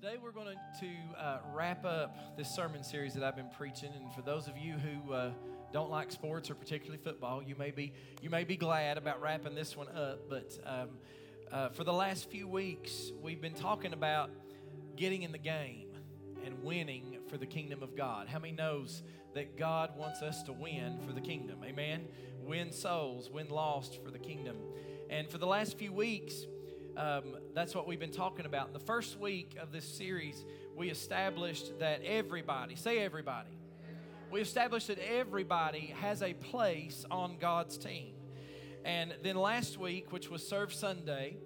Today we're going to uh, wrap up this sermon series that I've been preaching, and for those of you who uh, don't like sports or particularly football, you may be you may be glad about wrapping this one up. But um, uh, for the last few weeks, we've been talking about getting in the game and winning for the kingdom of God. How many knows that God wants us to win for the kingdom? Amen. Win souls, win lost for the kingdom. And for the last few weeks um, that's what we've been talking about. The first week of this series, we established that everybody, say everybody, we established that everybody has a place on God's team. And then last week, which was Serve Sunday,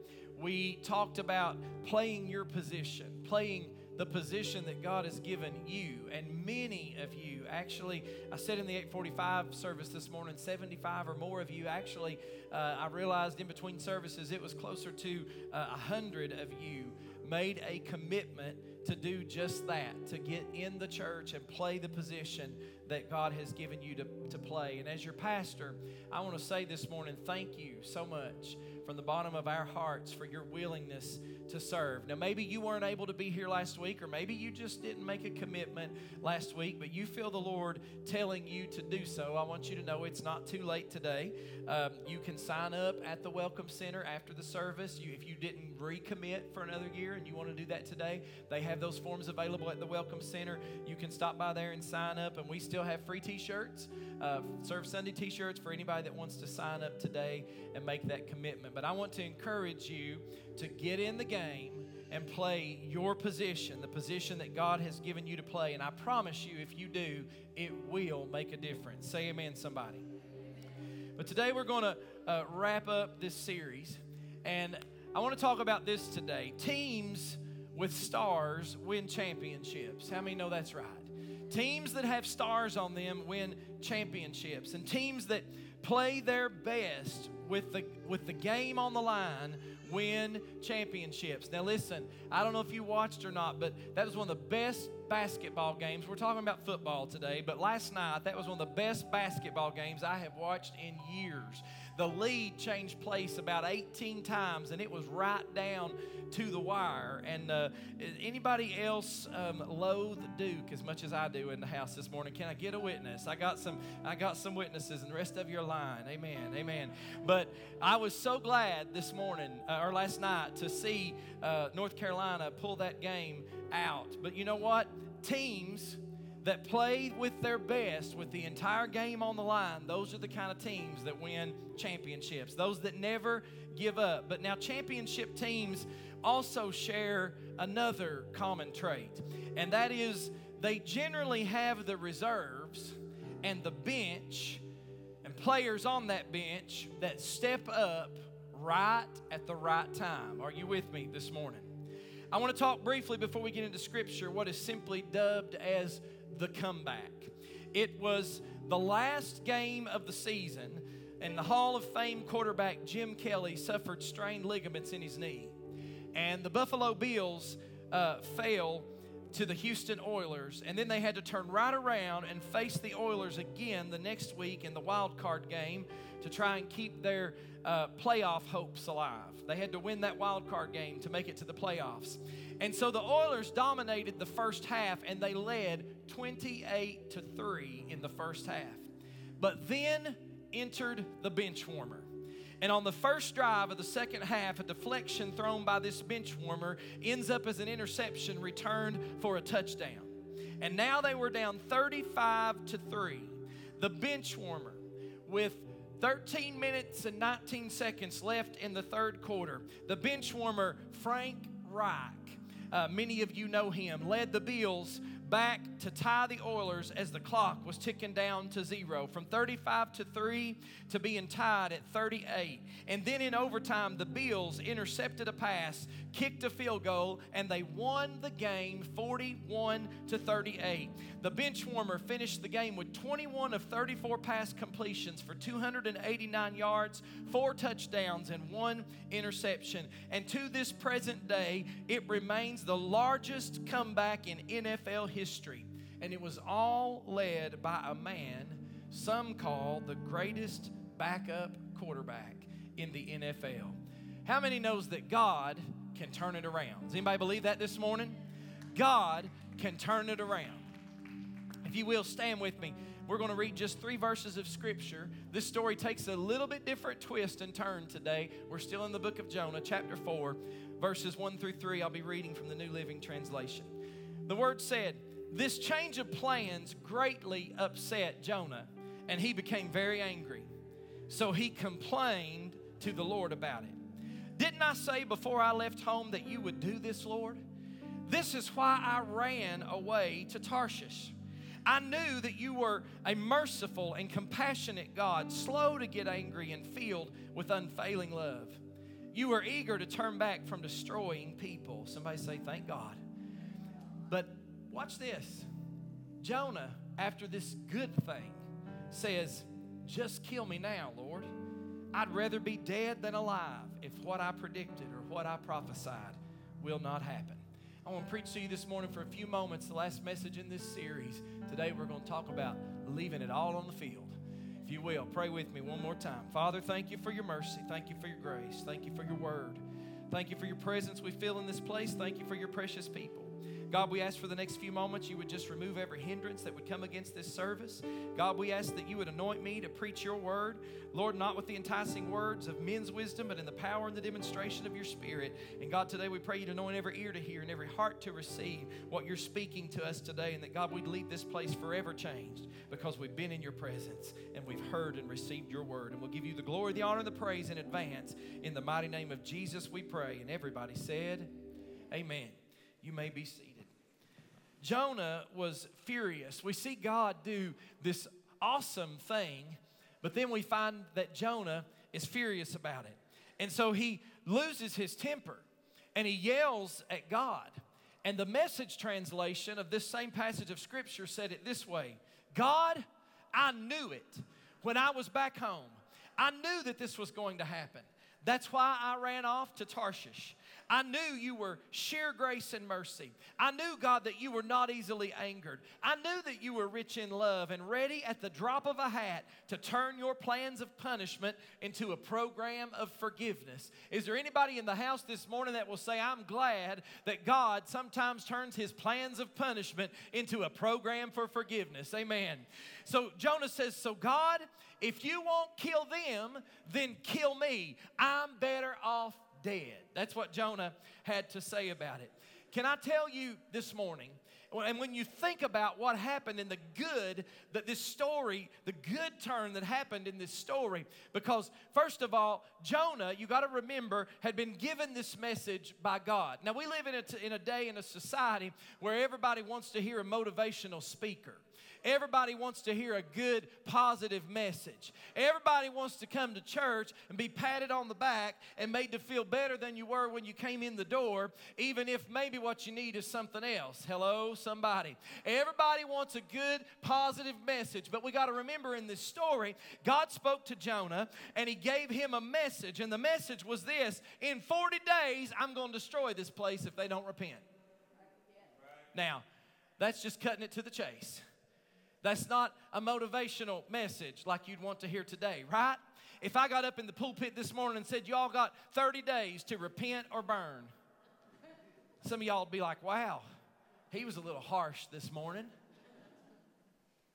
we talked about playing your position, playing the position that God has given you. And many of you, actually, I said in the 845 service this morning, 75 or more of you, actually, uh, I realized in between services it was closer to uh, 100 of you made a commitment to do just that, to get in the church and play the position that God has given you to, to play. And as your pastor, I want to say this morning, thank you so much from the bottom of our hearts for your willingness to serve. Now, maybe you weren't able to be here last week, or maybe you just didn't make a commitment last week, but you feel the Lord telling you to do so. I want you to know it's not too late today. Um, you can sign up at the Welcome Center after the service. You, if you didn't recommit for another year and you want to do that today, they have those forms available at the Welcome Center. You can stop by there and sign up, and we still have free t shirts, uh, Serve Sunday t shirts for anybody that wants to sign up today and make that commitment. But I want to encourage you to get in the game and play your position, the position that God has given you to play. And I promise you, if you do, it will make a difference. Say amen, somebody. But today we're going to uh, wrap up this series. And I want to talk about this today. Teams with stars win championships. How many know that's right? Teams that have stars on them win championships. And teams that play their best with the with the game on the line win championships. Now listen, I don't know if you watched or not, but that was one of the best basketball games. We're talking about football today, but last night that was one of the best basketball games I have watched in years. The lead changed place about 18 times, and it was right down to the wire. And uh, anybody else um, loathe Duke as much as I do in the house this morning? Can I get a witness? I got some. I got some witnesses, and the rest of your line. Amen. Amen. But I was so glad this morning uh, or last night to see uh, North Carolina pull that game out. But you know what? Teams that play with their best with the entire game on the line, those are the kind of teams that win championships. Those that never give up. But now, championship teams also share another common trait, and that is they generally have the reserves and the bench and players on that bench that step up right at the right time. Are you with me this morning? I want to talk briefly before we get into scripture what is simply dubbed as the comeback. It was the last game of the season, and the Hall of Fame quarterback Jim Kelly suffered strained ligaments in his knee. And the Buffalo Bills uh, fell to the Houston Oilers, and then they had to turn right around and face the Oilers again the next week in the wild card game to try and keep their uh, playoff hopes alive. They had to win that wild card game to make it to the playoffs. And so the Oilers dominated the first half and they led 28 to 3 in the first half. But then entered the bench warmer. And on the first drive of the second half, a deflection thrown by this bench warmer ends up as an interception returned for a touchdown. And now they were down 35 to 3. The bench warmer with 13 minutes and 19 seconds left in the third quarter. The bench warmer, Frank Reich, uh, many of you know him, led the Bills back to tie the Oilers as the clock was ticking down to zero from 35 to 3 to being tied at 38. And then in overtime, the Bills intercepted a pass, kicked a field goal, and they won the game 41 to 38. The bench warmer finished the game with 21 of 34 pass completions for 289 yards, four touchdowns, and one interception. And to this present day, it remains the largest comeback in NFL history history. And it was all led by a man some call the greatest backup quarterback in the NFL. How many knows that God can turn it around? Does anybody believe that this morning? God can turn it around. If you will, stand with me. We're going to read just three verses of Scripture. This story takes a little bit different twist and turn today. We're still in the book of Jonah, chapter 4, verses 1 through 3. I'll be reading from the New Living Translation. The word said, This change of plans greatly upset Jonah, and he became very angry. So he complained to the Lord about it. Didn't I say before I left home that you would do this, Lord? This is why I ran away to Tarshish. I knew that you were a merciful and compassionate God, slow to get angry and filled with unfailing love. You were eager to turn back from destroying people. Somebody say, Thank God. Watch this Jonah, after this good thing, says, Just kill me now, Lord. I'd rather be dead than alive if what I predicted or what I prophesied will not happen. I want to preach to you this morning for a few moments, the last message in this series. Today we're going to talk about leaving it all on the field. If you will, pray with me one more time. Father, thank you for your mercy. Thank you for your grace. Thank you for your word. Thank you for your presence we feel in this place. Thank you for your precious people. God, we ask for the next few moments you would just remove every hindrance that would come against this service. God, we ask that you would anoint me to preach your word. Lord, not with the enticing words of men's wisdom, but in the power and the demonstration of your spirit. And God, today we pray you to anoint every ear to hear and every heart to receive what you're speaking to us today. And that, God, we'd leave this place forever changed because we've been in your presence and we've heard and received your word. And we'll give you the glory, the honor, and the praise in advance. In the mighty name of Jesus, we pray. And everybody said, Amen. You may be seated. Jonah was furious. We see God do this awesome thing, but then we find that Jonah is furious about it. And so he loses his temper and he yells at God. And the message translation of this same passage of scripture said it this way God, I knew it when I was back home. I knew that this was going to happen. That's why I ran off to Tarshish. I knew you were sheer grace and mercy. I knew, God, that you were not easily angered. I knew that you were rich in love and ready at the drop of a hat to turn your plans of punishment into a program of forgiveness. Is there anybody in the house this morning that will say, I'm glad that God sometimes turns his plans of punishment into a program for forgiveness? Amen. So Jonah says, So God, if you won't kill them, then kill me. I'm better off dead. That's what Jonah had to say about it. Can I tell you this morning? And when you think about what happened in the good that this story, the good turn that happened in this story, because first of all, Jonah, you got to remember, had been given this message by God. Now, we live in a, in a day in a society where everybody wants to hear a motivational speaker. Everybody wants to hear a good, positive message. Everybody wants to come to church and be patted on the back and made to feel better than you were when you came in the door, even if maybe what you need is something else. Hello, somebody. Everybody wants a good, positive message, but we got to remember in this story, God spoke to Jonah and he gave him a message, and the message was this In 40 days, I'm going to destroy this place if they don't repent. Now, that's just cutting it to the chase. That's not a motivational message like you'd want to hear today, right? If I got up in the pulpit this morning and said, Y'all got 30 days to repent or burn, some of y'all would be like, Wow, he was a little harsh this morning.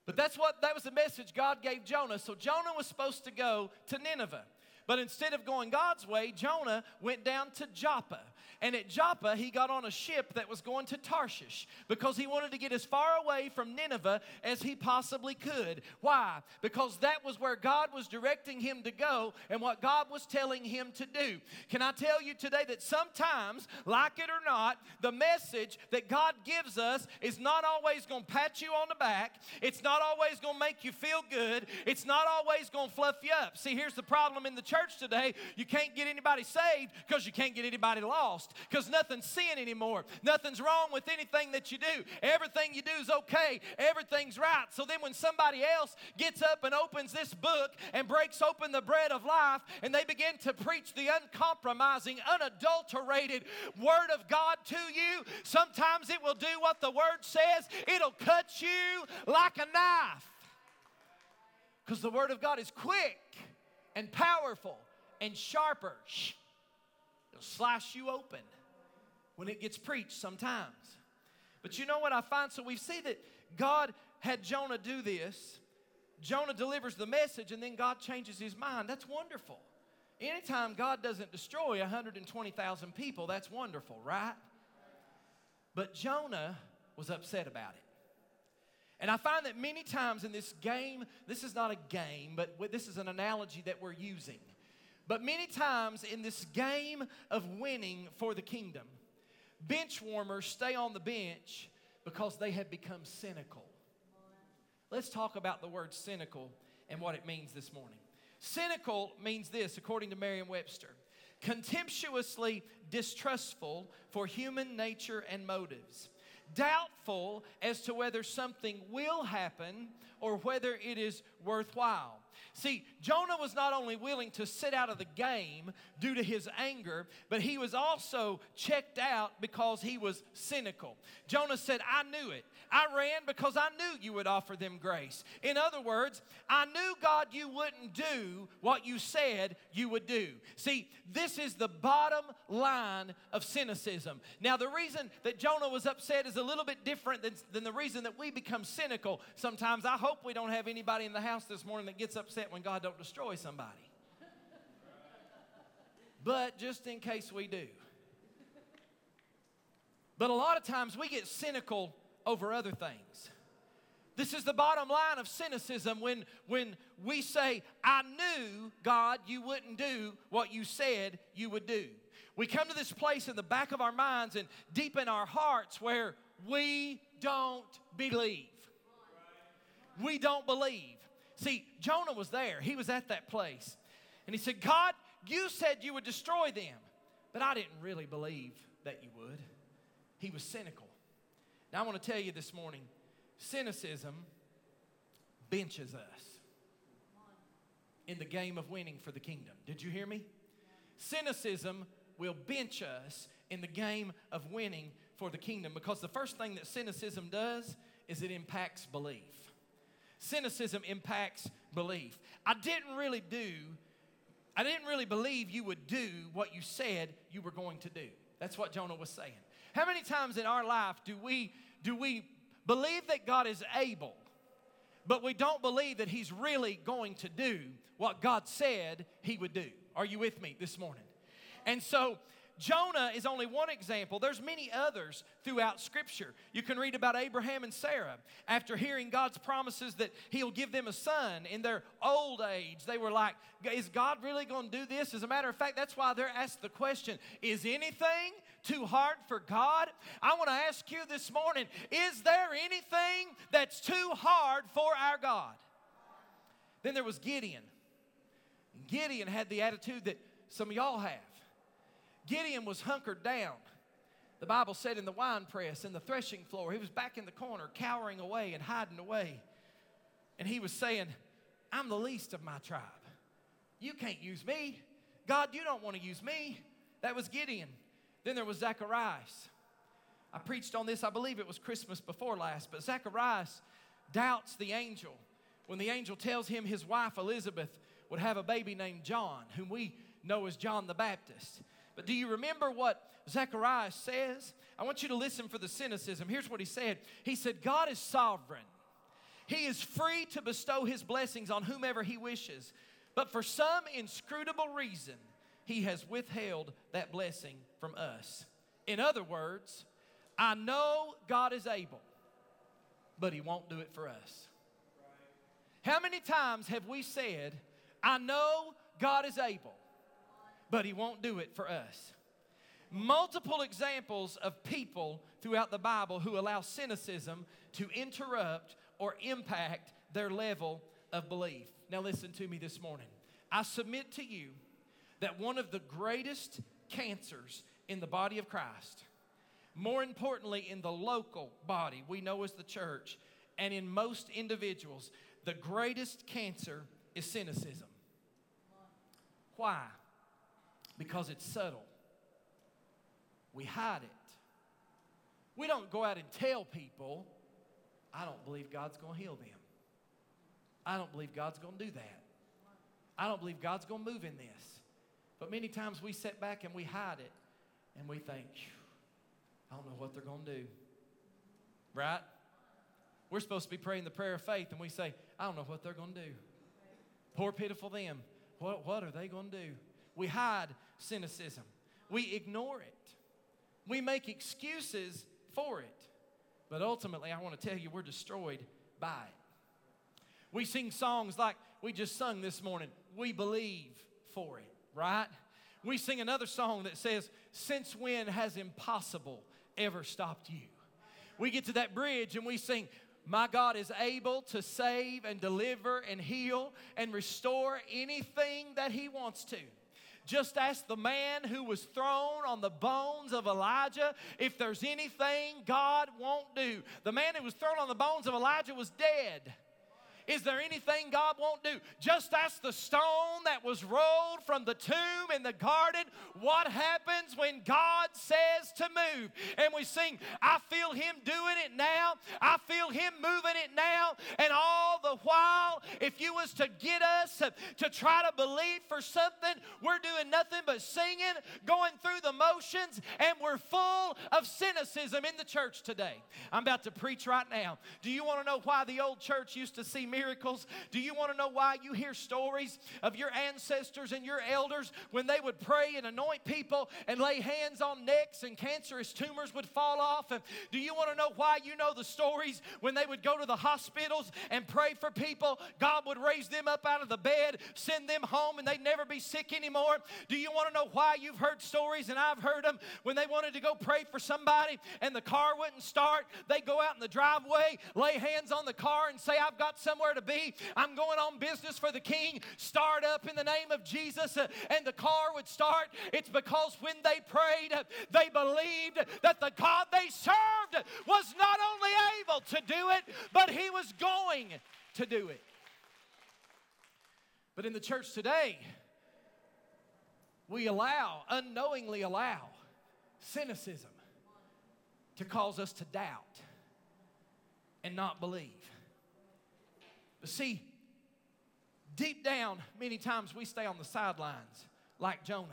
But that's what that was the message God gave Jonah. So Jonah was supposed to go to Nineveh. But instead of going God's way, Jonah went down to Joppa. And at Joppa, he got on a ship that was going to Tarshish because he wanted to get as far away from Nineveh as he possibly could. Why? Because that was where God was directing him to go and what God was telling him to do. Can I tell you today that sometimes, like it or not, the message that God gives us is not always going to pat you on the back, it's not always going to make you feel good, it's not always going to fluff you up. See, here's the problem in the church today, you can't get anybody saved because you can't get anybody lost because nothing's sin anymore. Nothing's wrong with anything that you do. Everything you do is okay. Everything's right. So then when somebody else gets up and opens this book and breaks open the bread of life and they begin to preach the uncompromising, unadulterated word of God to you, sometimes it will do what the word says. It'll cut you like a knife. Because the word of God is quick and powerful and sharper. It'll slice you open when it gets preached sometimes. But you know what I find? So we see that God had Jonah do this. Jonah delivers the message, and then God changes his mind. That's wonderful. Anytime God doesn't destroy 120,000 people, that's wonderful, right? But Jonah was upset about it. And I find that many times in this game, this is not a game, but this is an analogy that we're using. But many times in this game of winning for the kingdom, bench warmers stay on the bench because they have become cynical. Let's talk about the word cynical and what it means this morning. Cynical means this, according to Merriam Webster contemptuously distrustful for human nature and motives, doubtful as to whether something will happen or whether it is worthwhile. See, Jonah was not only willing to sit out of the game due to his anger, but he was also checked out because he was cynical. Jonah said, I knew it. I ran because I knew you would offer them grace. In other words, I knew, God, you wouldn't do what you said you would do. See, this is the bottom line of cynicism. Now, the reason that Jonah was upset is a little bit different than, than the reason that we become cynical sometimes. I hope we don't have anybody in the house this morning that gets upset when God don't destroy somebody. But just in case we do. But a lot of times we get cynical over other things. This is the bottom line of cynicism when, when we say, I knew, God, you wouldn't do what you said you would do. We come to this place in the back of our minds and deep in our hearts where we don't believe. We don't believe. See, Jonah was there, he was at that place. And he said, God, you said you would destroy them, but I didn't really believe that you would. He was cynical. Now, I want to tell you this morning cynicism benches us in the game of winning for the kingdom. Did you hear me? Cynicism will bench us in the game of winning for the kingdom because the first thing that cynicism does is it impacts belief. Cynicism impacts belief. I didn't really do, I didn't really believe you would do what you said you were going to do. That's what Jonah was saying. How many times in our life do we do we believe that God is able, but we don't believe that He's really going to do what God said He would do? Are you with me this morning? And so Jonah is only one example. There's many others throughout Scripture. You can read about Abraham and Sarah. After hearing God's promises that He'll give them a son in their old age, they were like, Is God really going to do this? As a matter of fact, that's why they're asked the question Is anything too hard for God? I want to ask you this morning Is there anything that's too hard for our God? Then there was Gideon. Gideon had the attitude that some of y'all have. Gideon was hunkered down. The Bible said in the wine press, in the threshing floor, he was back in the corner, cowering away and hiding away. And he was saying, I'm the least of my tribe. You can't use me. God, you don't want to use me. That was Gideon. Then there was Zacharias. I preached on this, I believe it was Christmas before last, but Zacharias doubts the angel when the angel tells him his wife Elizabeth would have a baby named John, whom we know as John the Baptist. But do you remember what Zechariah says? I want you to listen for the cynicism. Here's what he said He said, God is sovereign. He is free to bestow his blessings on whomever he wishes. But for some inscrutable reason, he has withheld that blessing from us. In other words, I know God is able, but he won't do it for us. How many times have we said, I know God is able, but He won't do it for us. Multiple examples of people throughout the Bible who allow cynicism to interrupt or impact their level of belief. Now, listen to me this morning. I submit to you that one of the greatest cancers in the body of Christ, more importantly, in the local body we know as the church, and in most individuals, the greatest cancer is cynicism. Why? Because it's subtle. We hide it. We don't go out and tell people, I don't believe God's going to heal them. I don't believe God's going to do that. I don't believe God's going to move in this. But many times we sit back and we hide it and we think, I don't know what they're going to do. right? We're supposed to be praying the prayer of faith, and we say, I don't know what they're going to do. Poor, pitiful them. What, what are they going to do? We hide cynicism, we ignore it, we make excuses for it. But ultimately, I want to tell you, we're destroyed by it. We sing songs like we just sung this morning, We Believe for it, right? We sing another song that says, Since when has impossible ever stopped you? We get to that bridge and we sing, my God is able to save and deliver and heal and restore anything that He wants to. Just ask the man who was thrown on the bones of Elijah if there's anything God won't do. The man who was thrown on the bones of Elijah was dead. Is there anything God won't do? Just ask the stone that was rolled from the tomb in the garden what happens when God says to move. And we sing, I feel Him doing it now. I feel Him moving it now. And all the while, if you was to get us to try to believe for something, we're doing nothing but singing, going through the motions, and we're full of cynicism in the church today. I'm about to preach right now. Do you want to know why the old church used to see miracles? Do you want to know why you hear stories of your ancestors and your elders when they would pray and anoint people and lay hands on necks and cancerous tumors would fall off? And do you want to know why you know the stories when they would go to the hospitals and pray for people? God would raise them up out of the bed, send them home, and they'd never be sick anymore. Do you want to know why you've heard stories and I've heard them when they wanted to go pray for somebody and the car wouldn't start? They go out in the driveway, lay hands on the car, and say, I've got somewhere to be. I'm going on business for the king. Start up in the name of Jesus, uh, and the car would start. It's because when they prayed, uh, they believed that the God they served was not only able to do it, but he was going to do it. But in the church today, we allow, unknowingly allow, cynicism to cause us to doubt and not believe. But see, deep down, many times we stay on the sidelines like Jonah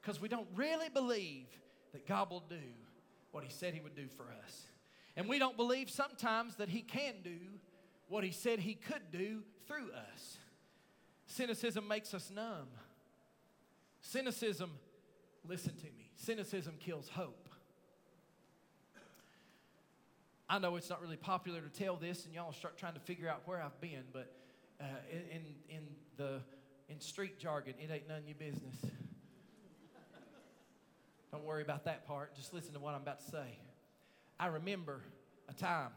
because we don't really believe that God will do what He said He would do for us. And we don't believe sometimes that He can do what He said He could do through us. Cynicism makes us numb. Cynicism, listen to me, cynicism kills hope. I know it's not really popular to tell this, and y'all start trying to figure out where I've been, but uh, in, in, the, in street jargon, it ain't none of your business. Don't worry about that part. Just listen to what I'm about to say. I remember a time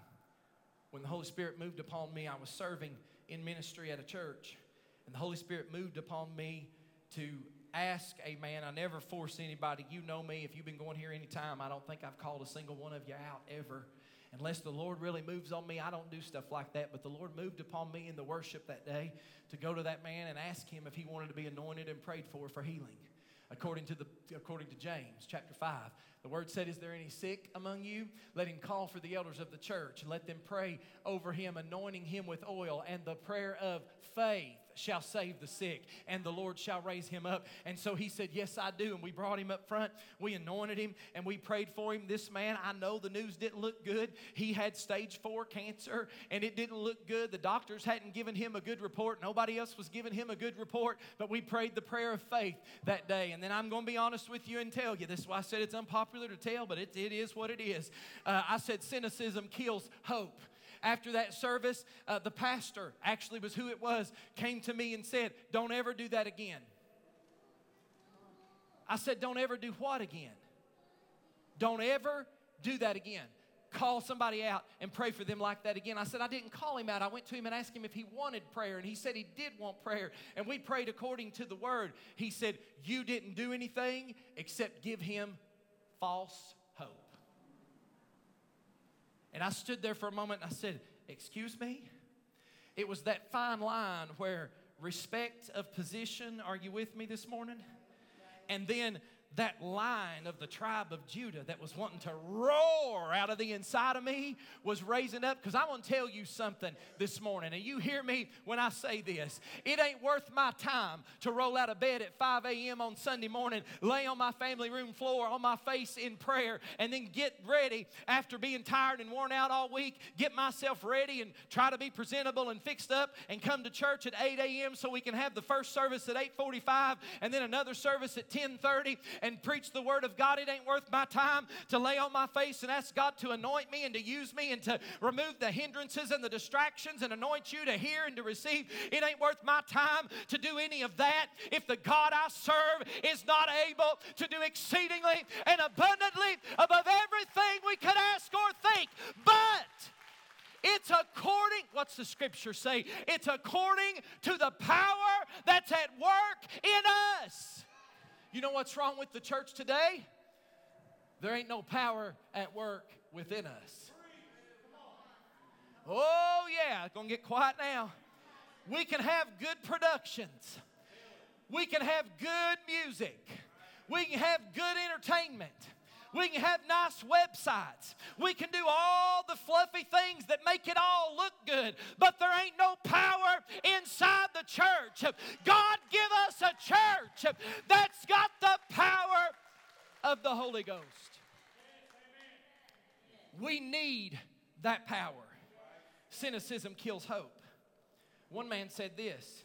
when the Holy Spirit moved upon me. I was serving in ministry at a church, and the Holy Spirit moved upon me to ask a man. I never force anybody. You know me. If you've been going here any time, I don't think I've called a single one of you out ever unless the Lord really moves on me, I don't do stuff like that. But the Lord moved upon me in the worship that day to go to that man and ask him if he wanted to be anointed and prayed for for healing. According to, the, according to James chapter 5, the word said, Is there any sick among you? Let him call for the elders of the church let them pray over him, anointing him with oil and the prayer of faith shall save the sick, and the Lord shall raise him up. And so he said, Yes, I do. And we brought him up front. We anointed him and we prayed for him. This man, I know the news didn't look good. He had stage four cancer and it didn't look good. The doctors hadn't given him a good report. Nobody else was giving him a good report, but we prayed the prayer of faith that day. And then I'm going to be honest with you and tell you this is why I said it's unpopular to tell, but it, it is what it is. Uh, I said cynicism kills hope after that service, uh, the pastor, actually was who it was, came to me and said, Don't ever do that again. I said, Don't ever do what again? Don't ever do that again. Call somebody out and pray for them like that again. I said, I didn't call him out. I went to him and asked him if he wanted prayer, and he said he did want prayer. And we prayed according to the word. He said, You didn't do anything except give him false and I stood there for a moment and I said, Excuse me? It was that fine line where respect of position, are you with me this morning? And then that line of the tribe of Judah that was wanting to roar out of the inside of me was raising up. Because I want to tell you something this morning, and you hear me when I say this. It ain't worth my time to roll out of bed at 5 a.m. on Sunday morning, lay on my family room floor on my face in prayer, and then get ready after being tired and worn out all week, get myself ready and try to be presentable and fixed up and come to church at 8 a.m. so we can have the first service at 8:45 and then another service at 10:30 and preach the word of God. It ain't worth my time to lay on my face and ask God to anoint me and to use me and to remove the hindrances and the distractions and anoint you to hear and to receive. It ain't worth my time to do any of that if the God I serve is not able to do exceedingly and abundantly above everything we could ask or think. But it's according, what's the scripture say? It's according to the power that's at work in us. You know what's wrong with the church today? There ain't no power at work within us. Oh, yeah, gonna get quiet now. We can have good productions, we can have good music, we can have good entertainment. We can have nice websites. We can do all the fluffy things that make it all look good, but there ain't no power inside the church. God give us a church that's got the power of the Holy Ghost. We need that power. Cynicism kills hope. One man said this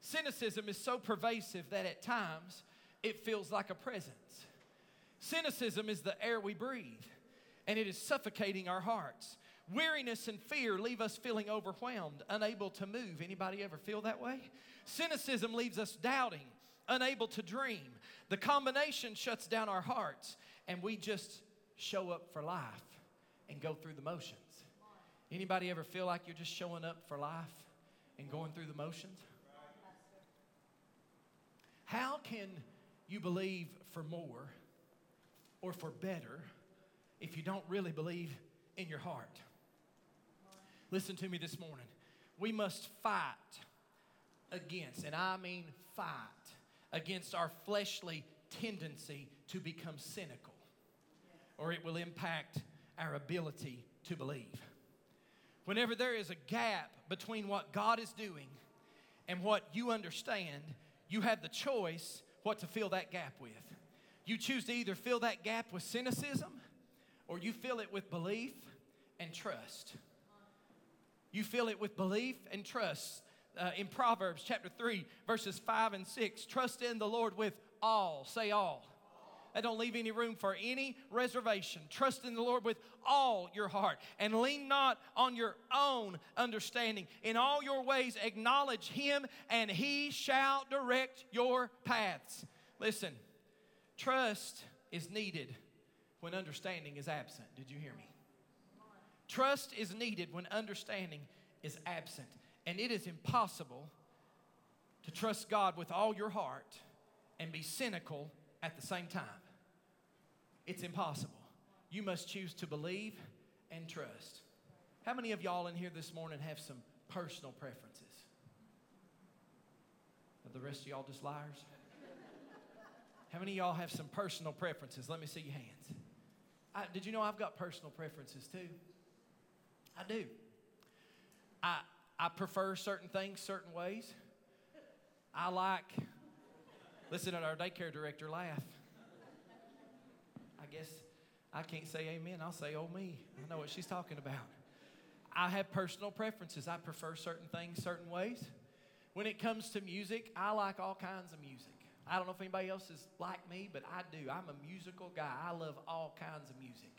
Cynicism is so pervasive that at times it feels like a presence. Cynicism is the air we breathe, and it is suffocating our hearts. Weariness and fear leave us feeling overwhelmed, unable to move. Anybody ever feel that way? Cynicism leaves us doubting, unable to dream. The combination shuts down our hearts, and we just show up for life and go through the motions. Anybody ever feel like you're just showing up for life and going through the motions? How can you believe for more or for better if you don't really believe in your heart. Listen to me this morning. We must fight against, and I mean fight, against our fleshly tendency to become cynical, or it will impact our ability to believe. Whenever there is a gap between what God is doing and what you understand, you have the choice what to fill that gap with. You choose to either fill that gap with cynicism or you fill it with belief and trust. You fill it with belief and trust. Uh, in Proverbs chapter 3, verses 5 and 6, trust in the Lord with all. Say all. I don't leave any room for any reservation. Trust in the Lord with all your heart and lean not on your own understanding. In all your ways, acknowledge Him, and He shall direct your paths. Listen, Trust is needed when understanding is absent. Did you hear me? Trust is needed when understanding is absent. And it is impossible to trust God with all your heart and be cynical at the same time. It's impossible. You must choose to believe and trust. How many of y'all in here this morning have some personal preferences? Are the rest of y'all just liars? How many of y'all have some personal preferences? Let me see your hands. I, did you know I've got personal preferences too? I do. I, I prefer certain things certain ways. I like, listen to our daycare director laugh. I guess I can't say amen. I'll say, oh, me. I know what she's talking about. I have personal preferences. I prefer certain things certain ways. When it comes to music, I like all kinds of music. I don't know if anybody else is like me, but I do. I'm a musical guy. I love all kinds of music.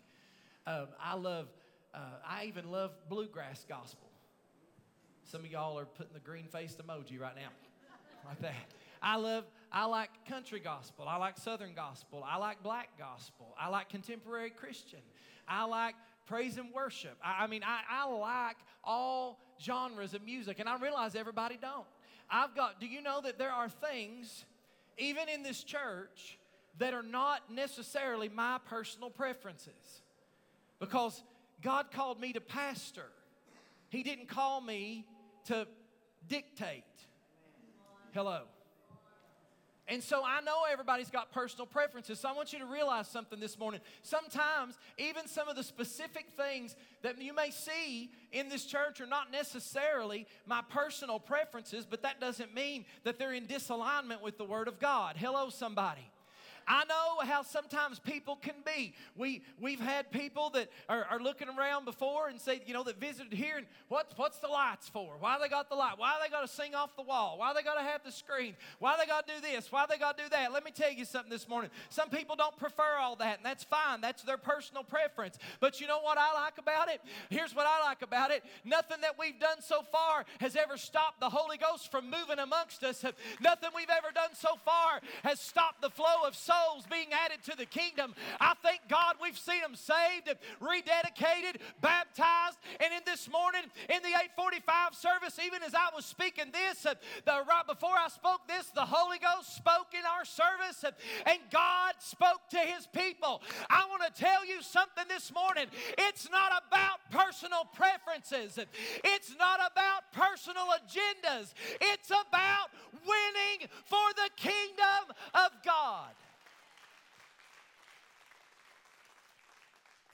Um, I love, uh, I even love bluegrass gospel. Some of y'all are putting the green faced emoji right now, like that. I love, I like country gospel. I like southern gospel. I like black gospel. I like contemporary Christian. I like praise and worship. I, I mean, I, I like all genres of music, and I realize everybody don't. I've got, do you know that there are things even in this church, that are not necessarily my personal preferences. Because God called me to pastor, He didn't call me to dictate. Hello. And so I know everybody's got personal preferences. So I want you to realize something this morning. Sometimes, even some of the specific things that you may see in this church are not necessarily my personal preferences, but that doesn't mean that they're in disalignment with the Word of God. Hello, somebody. I know how sometimes people can be. We, we've had people that are, are looking around before and say, you know, that visited here and what's, what's the lights for? Why they got the light? Why they got to sing off the wall? Why they got to have the screen? Why they got to do this? Why they got to do that? Let me tell you something this morning. Some people don't prefer all that, and that's fine. That's their personal preference. But you know what I like about it? Here's what I like about it. Nothing that we've done so far has ever stopped the Holy Ghost from moving amongst us. Nothing we've ever done so far has stopped the flow of souls souls being added to the kingdom. I thank God we've seen them saved, rededicated, baptized. And in this morning, in the 845 service, even as I was speaking this, uh, the, right before I spoke this, the Holy Ghost spoke in our service uh, and God spoke to his people. I want to tell you something this morning. It's not about personal preferences, it's not about personal agendas. It's about winning for the kingdom of God.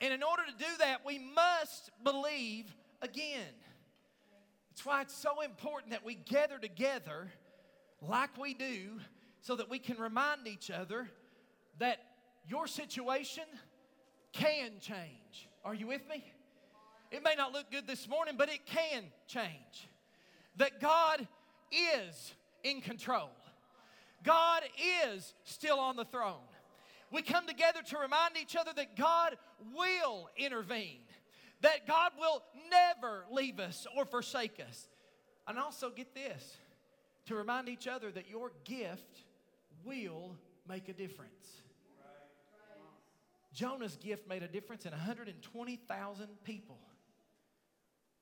And in order to do that, we must believe again. That's why it's so important that we gather together like we do so that we can remind each other that your situation can change. Are you with me? It may not look good this morning, but it can change. That God is in control, God is still on the throne. We come together to remind each other that God will intervene, that God will never leave us or forsake us. And also, get this to remind each other that your gift will make a difference. Jonah's gift made a difference in 120,000 people.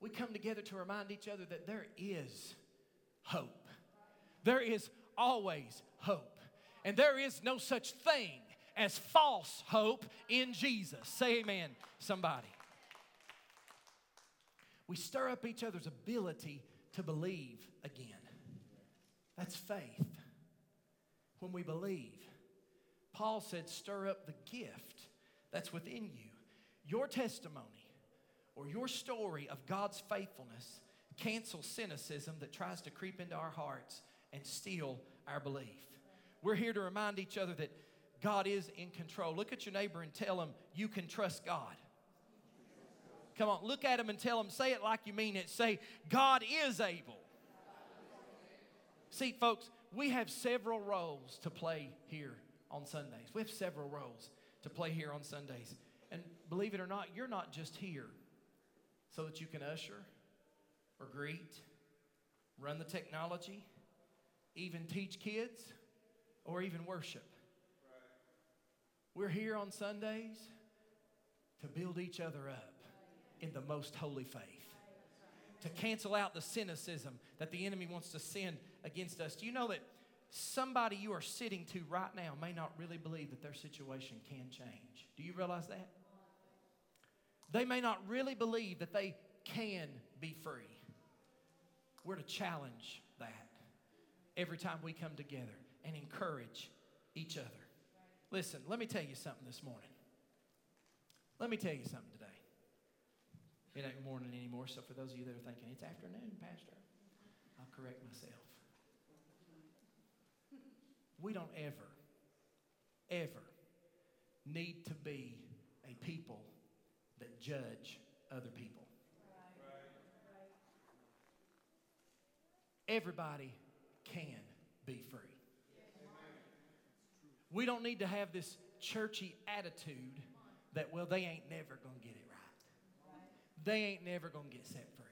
We come together to remind each other that there is hope. There is always hope. And there is no such thing as false hope in Jesus. Say amen, somebody. We stir up each other's ability to believe again. That's faith. When we believe, Paul said, stir up the gift that's within you. Your testimony or your story of God's faithfulness cancels cynicism that tries to creep into our hearts and steal our belief. We're here to remind each other that God is in control. Look at your neighbor and tell him you can trust God. Come on, look at him and tell him, say it like you mean it. Say, God is able. See, folks, we have several roles to play here on Sundays. We have several roles to play here on Sundays. And believe it or not, you're not just here so that you can usher or greet, run the technology, even teach kids, or even worship. We're here on Sundays to build each other up in the most holy faith, to cancel out the cynicism that the enemy wants to send against us. Do you know that somebody you are sitting to right now may not really believe that their situation can change? Do you realize that? They may not really believe that they can be free. We're to challenge that every time we come together and encourage each other. Listen, let me tell you something this morning. Let me tell you something today. It ain't morning anymore, so for those of you that are thinking, it's afternoon, Pastor, I'll correct myself. We don't ever, ever need to be a people that judge other people. Everybody can be free. We don't need to have this churchy attitude that, well, they ain't never going to get it right. They ain't never going to get set free.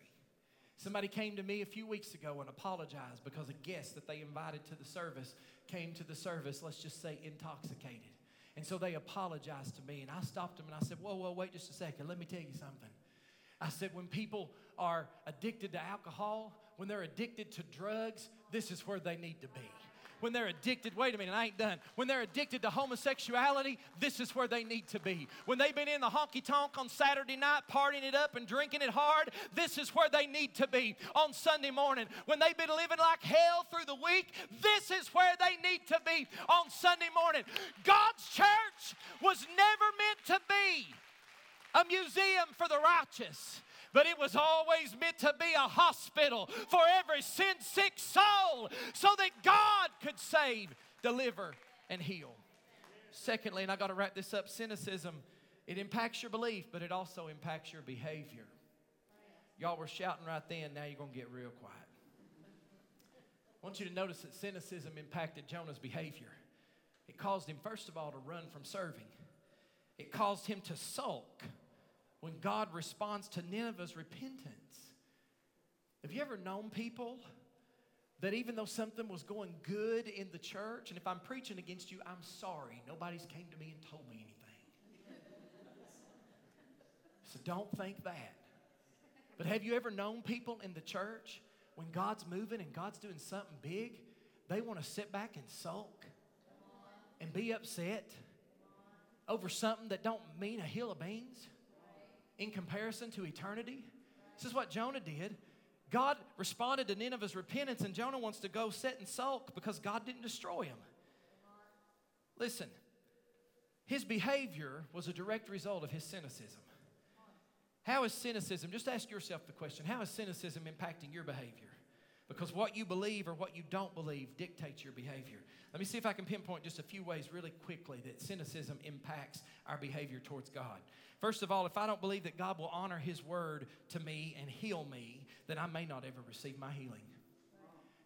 Somebody came to me a few weeks ago and apologized because a guest that they invited to the service came to the service, let's just say intoxicated. And so they apologized to me, and I stopped them and I said, Whoa, whoa, wait just a second. Let me tell you something. I said, When people are addicted to alcohol, when they're addicted to drugs, this is where they need to be. When they're addicted, wait a minute, I ain't done. When they're addicted to homosexuality, this is where they need to be. When they've been in the honky tonk on Saturday night, partying it up and drinking it hard, this is where they need to be on Sunday morning. When they've been living like hell through the week, this is where they need to be on Sunday morning. God's church was never meant to be a museum for the righteous but it was always meant to be a hospital for every sin sick soul so that God could save, deliver, and heal. Secondly, and I got to wrap this up cynicism, it impacts your belief, but it also impacts your behavior. Y'all were shouting right then, now you're going to get real quiet. I want you to notice that cynicism impacted Jonah's behavior. It caused him, first of all, to run from serving, it caused him to sulk when God responds to Nineveh's repentance. Have you ever known people that even though something was going good in the church, and if I'm preaching against you, I'm sorry. Nobody's came to me and told me anything. so don't think that. But have you ever known people in the church when God's moving and God's doing something big, they want to sit back and sulk and be upset over something that don't mean a hill of beans? In comparison to eternity? This is what Jonah did. God responded to Nineveh's repentance, and Jonah wants to go sit and sulk because God didn't destroy him. Listen, his behavior was a direct result of his cynicism. How is cynicism, just ask yourself the question, how is cynicism impacting your behavior? Because what you believe or what you don't believe dictates your behavior. Let me see if I can pinpoint just a few ways really quickly that cynicism impacts our behavior towards God. First of all, if I don't believe that God will honor His word to me and heal me, then I may not ever receive my healing.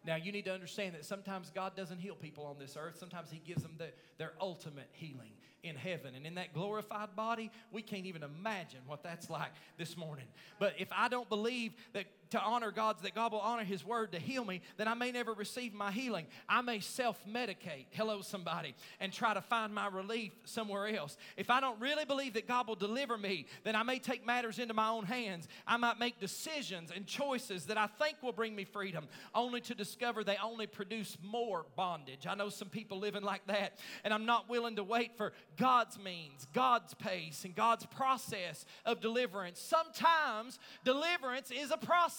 Now, you need to understand that sometimes God doesn't heal people on this earth. Sometimes He gives them the, their ultimate healing in heaven. And in that glorified body, we can't even imagine what that's like this morning. But if I don't believe that to honor God's, that God will honor His word to heal me, then I may never receive my healing. I may self medicate, hello, somebody, and try to find my relief somewhere else. If I don't really believe that God will deliver me, then I may take matters into my own hands. I might make decisions and choices that I think will bring me freedom, only to discover they only produce more bondage. I know some people living like that, and I'm not willing to wait for God's means, God's pace, and God's process of deliverance. Sometimes deliverance is a process.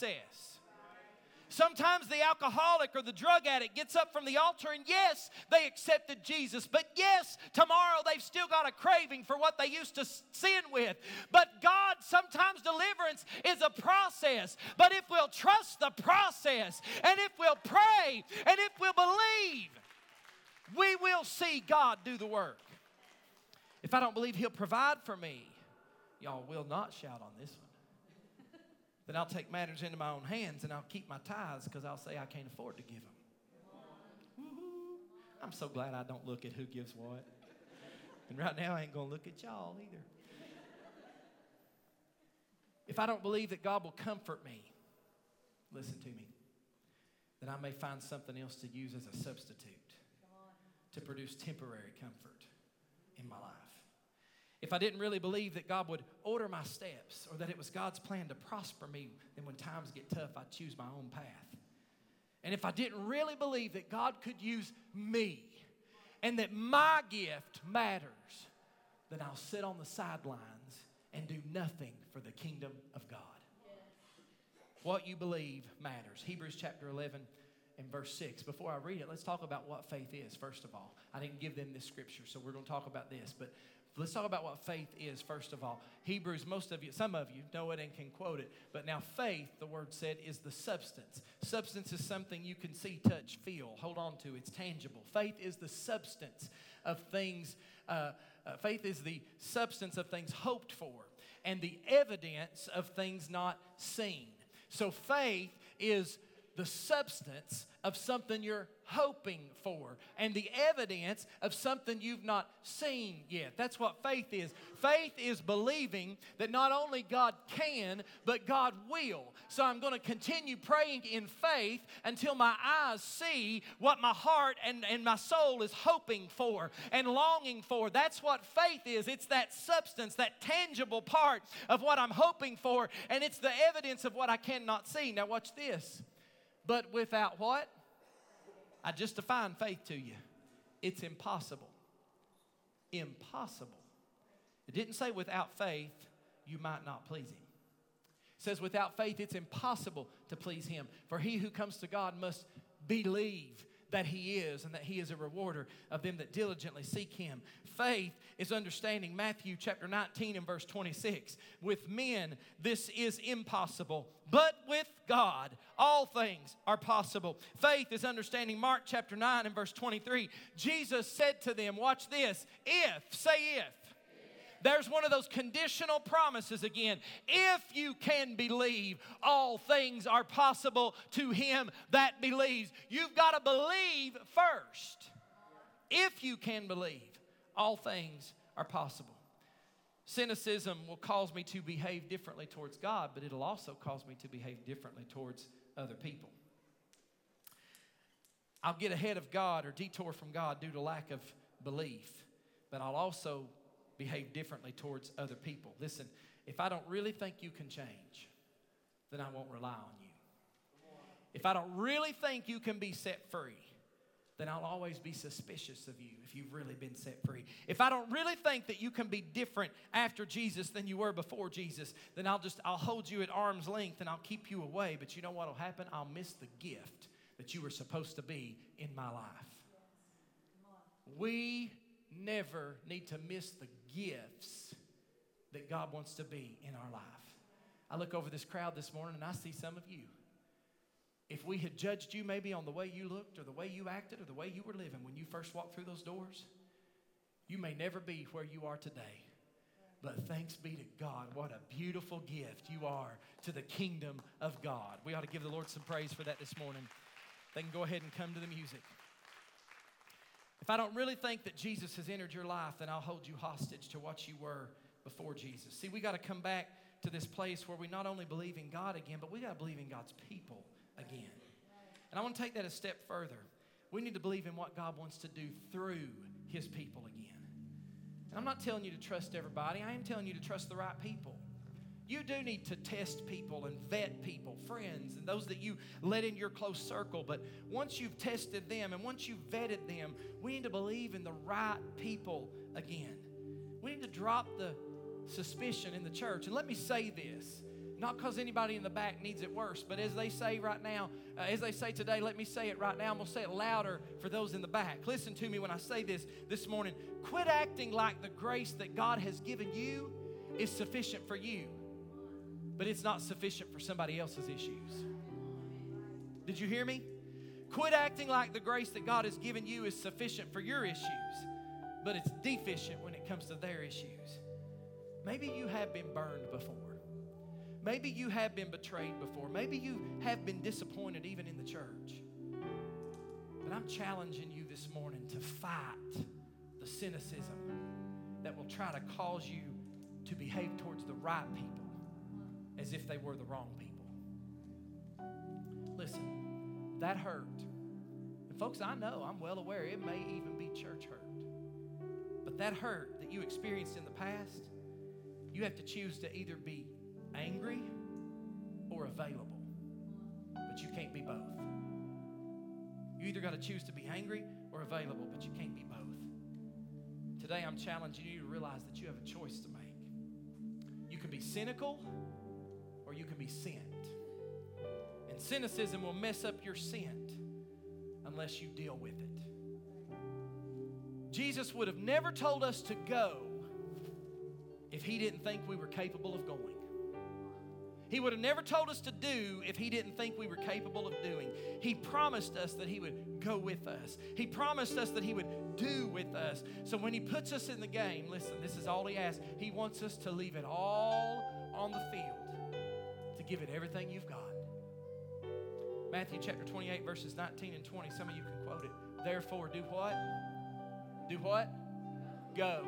Sometimes the alcoholic or the drug addict gets up from the altar and yes, they accepted Jesus, but yes, tomorrow they've still got a craving for what they used to sin with. But God, sometimes deliverance is a process. But if we'll trust the process and if we'll pray and if we'll believe, we will see God do the work. If I don't believe He'll provide for me, y'all will not shout on this one. Then I'll take matters into my own hands and I'll keep my tithes because I'll say I can't afford to give them. I'm so glad I don't look at who gives what. And right now, I ain't going to look at y'all either. If I don't believe that God will comfort me, listen to me, then I may find something else to use as a substitute to produce temporary comfort in my life. If I didn't really believe that God would order my steps or that it was God's plan to prosper me, then when times get tough, I'd choose my own path. And if I didn't really believe that God could use me and that my gift matters, then I'll sit on the sidelines and do nothing for the kingdom of God. What you believe matters. Hebrews chapter 11 and verse 6. Before I read it, let's talk about what faith is, first of all. I didn't give them this scripture, so we're going to talk about this. But let's talk about what faith is, first of all. Hebrews, most of you, some of you know it and can quote it. But now, faith, the word said, is the substance. Substance is something you can see, touch, feel, hold on to. It's tangible. Faith is the substance of things, uh, uh, faith is the substance of things hoped for and the evidence of things not seen. So, faith is the substance of something you're hoping for and the evidence of something you've not seen yet. That's what faith is. Faith is believing that not only God can, but God will. So I'm going to continue praying in faith until my eyes see what my heart and, and my soul is hoping for and longing for. That's what faith is. It's that substance, that tangible part of what I'm hoping for, and it's the evidence of what I cannot see. Now, watch this. But without what? I just define faith to you. It's impossible. Impossible. It didn't say without faith, you might not please Him. It says without faith, it's impossible to please Him. For he who comes to God must believe that He is and that He is a rewarder of them that diligently seek Him. Faith is understanding Matthew chapter 19 and verse 26. With men, this is impossible, but with God, all things are possible. Faith is understanding Mark chapter 9 and verse 23. Jesus said to them, Watch this, if, say if, there's one of those conditional promises again. If you can believe, all things are possible to him that believes. You've got to believe first. If you can believe, all things are possible. Cynicism will cause me to behave differently towards God, but it'll also cause me to behave differently towards other people. I'll get ahead of God or detour from God due to lack of belief, but I'll also behave differently towards other people. Listen, if I don't really think you can change, then I won't rely on you. If I don't really think you can be set free, then I'll always be suspicious of you if you've really been set free. If I don't really think that you can be different after Jesus than you were before Jesus, then I'll just I'll hold you at arm's length and I'll keep you away. But you know what'll happen? I'll miss the gift that you were supposed to be in my life. We never need to miss the gifts that God wants to be in our life. I look over this crowd this morning and I see some of you. If we had judged you maybe on the way you looked or the way you acted or the way you were living when you first walked through those doors, you may never be where you are today. But thanks be to God. What a beautiful gift you are to the kingdom of God. We ought to give the Lord some praise for that this morning. They can go ahead and come to the music. If I don't really think that Jesus has entered your life, then I'll hold you hostage to what you were before Jesus. See, we got to come back to this place where we not only believe in God again, but we got to believe in God's people again. And I want to take that a step further. We need to believe in what God wants to do through his people again. And I'm not telling you to trust everybody, I am telling you to trust the right people. You do need to test people and vet people, friends, and those that you let in your close circle. But once you've tested them and once you've vetted them, we need to believe in the right people again. We need to drop the suspicion in the church. And let me say this not because anybody in the back needs it worse, but as they say right now, uh, as they say today, let me say it right now. I'm going to say it louder for those in the back. Listen to me when I say this this morning. Quit acting like the grace that God has given you is sufficient for you but it's not sufficient for somebody else's issues. Did you hear me? Quit acting like the grace that God has given you is sufficient for your issues, but it's deficient when it comes to their issues. Maybe you have been burned before. Maybe you have been betrayed before. Maybe you have been disappointed even in the church. But I'm challenging you this morning to fight the cynicism that will try to cause you to behave towards the right people as if they were the wrong people. Listen, that hurt. And folks, I know, I'm well aware, it may even be church hurt. But that hurt that you experienced in the past, you have to choose to either be angry or available. But you can't be both. You either got to choose to be angry or available, but you can't be both. Today, I'm challenging you to realize that you have a choice to make. You can be cynical or you can be sent. And cynicism will mess up your scent unless you deal with it. Jesus would have never told us to go if he didn't think we were capable of going. He would have never told us to do if he didn't think we were capable of doing. He promised us that he would go with us. He promised us that he would do with us. So when he puts us in the game, listen, this is all he asks. He wants us to leave it all give it everything you've got. Matthew chapter 28, verses 19 and 20. Some of you can quote it. Therefore, do what? Do what? Go.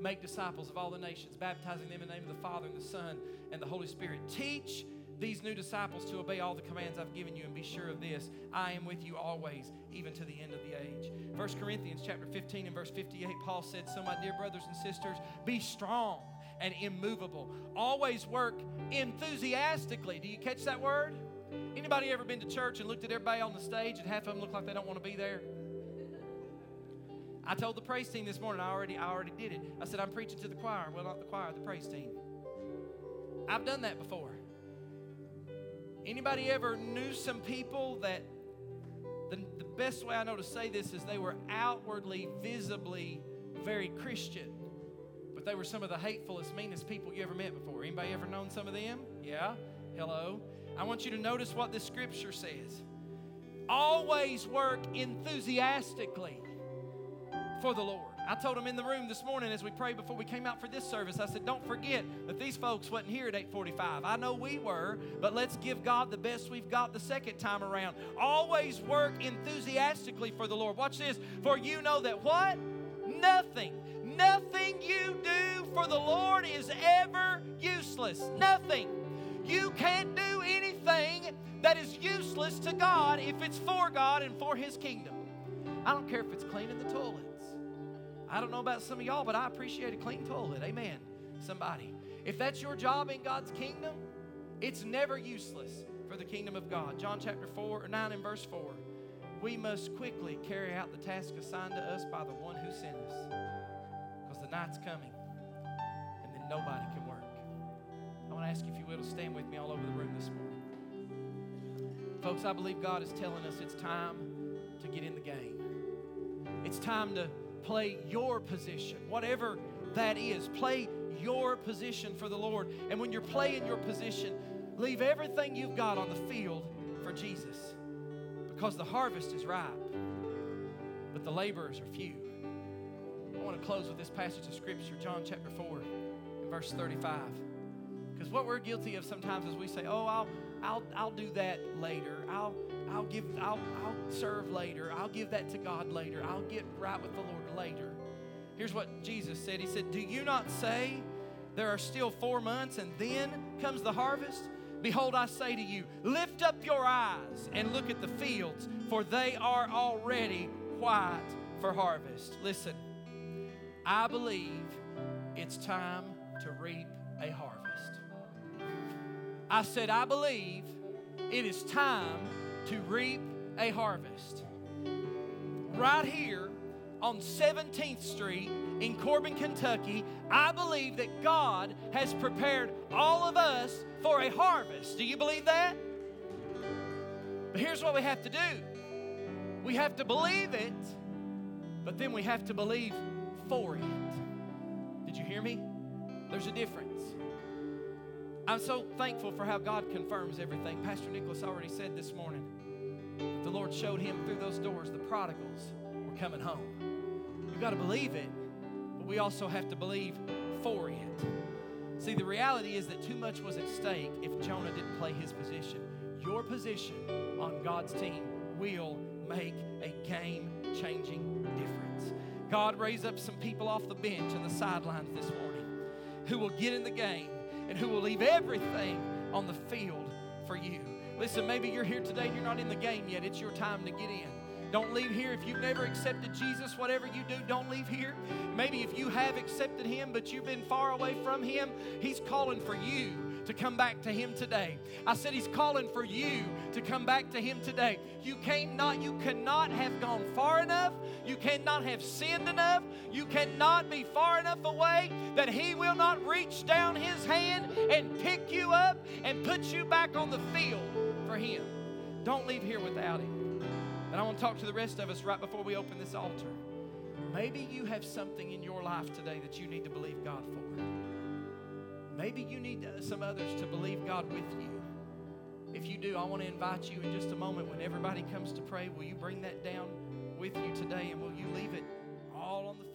Make disciples of all the nations, baptizing them in the name of the Father and the Son and the Holy Spirit. Teach these new disciples to obey all the commands I've given you, and be sure of this I am with you always, even to the end of the age. 1 Corinthians chapter 15 and verse 58, Paul said, So, my dear brothers and sisters, be strong and immovable. Always work enthusiastically. Do you catch that word? Anybody ever been to church and looked at everybody on the stage and half of them look like they don't want to be there? I told the praise team this morning, I already, I already did it. I said, I'm preaching to the choir. Well, not the choir, the praise team. I've done that before. Anybody ever knew some people that the, the best way I know to say this is they were outwardly, visibly very Christian, but they were some of the hatefulest, meanest people you ever met before. Anybody ever known some of them? Yeah? Hello? I want you to notice what the scripture says. Always work enthusiastically for the Lord. I told them in the room this morning as we prayed before we came out for this service, I said, don't forget that these folks wasn't here at 845. I know we were, but let's give God the best we've got the second time around. Always work enthusiastically for the Lord. Watch this. For you know that what? Nothing, nothing you do for the Lord is ever useless. Nothing. You can't do anything that is useless to God if it's for God and for His kingdom. I don't care if it's cleaning the toilets. I don't know about some of y'all, but I appreciate a clean toilet. Amen. Somebody. If that's your job in God's kingdom, it's never useless for the kingdom of God. John chapter 4 or 9 and verse 4. We must quickly carry out the task assigned to us by the one who sent us. Night's coming and then nobody can work. I want to ask you if you will stand with me all over the room this morning. Folks, I believe God is telling us it's time to get in the game. It's time to play your position, whatever that is. Play your position for the Lord. And when you're playing your position, leave everything you've got on the field for Jesus because the harvest is ripe, but the laborers are few. I want to close with this passage of Scripture, John chapter 4, and verse 35. Because what we're guilty of sometimes is we say, Oh, I'll, I'll, I'll do that later. I'll, I'll give, I'll, I'll serve later. I'll give that to God later. I'll get right with the Lord later. Here's what Jesus said. He said, Do you not say there are still four months and then comes the harvest? Behold, I say to you, lift up your eyes and look at the fields, for they are already white for harvest. Listen, I believe it's time to reap a harvest. I said, I believe it is time to reap a harvest. Right here on 17th Street in Corbin, Kentucky, I believe that God has prepared all of us for a harvest. Do you believe that? But here's what we have to do we have to believe it, but then we have to believe for it. Did you hear me? There's a difference. I'm so thankful for how God confirms everything. Pastor Nicholas already said this morning the Lord showed him through those doors the prodigals were coming home. You've got to believe it, but we also have to believe for it. See, the reality is that too much was at stake if Jonah didn't play his position. Your position on God's team will make a game changing difference. God raised up some people off the bench and the sidelines this morning who will get in the game and who will leave everything on the field for you. Listen, maybe you're here today and you're not in the game yet. It's your time to get in. Don't leave here if you've never accepted Jesus. Whatever you do, don't leave here. Maybe if you have accepted Him, but you've been far away from Him, He's calling for you to come back to Him today. I said He's calling for you to come back to Him today. You cannot, you cannot have gone far enough. You cannot have sinned enough. You cannot be far enough away that He will not reach down His hand and pick you up and put you back on the field for Him. Don't leave here without Him. And I want to talk to the rest of us right before we open this altar. Maybe you have something in your life today that you need to believe God for. Maybe you need some others to believe God with you. If you do, I want to invite you in just a moment when everybody comes to pray. Will you bring that down with you today and will you leave it all on the?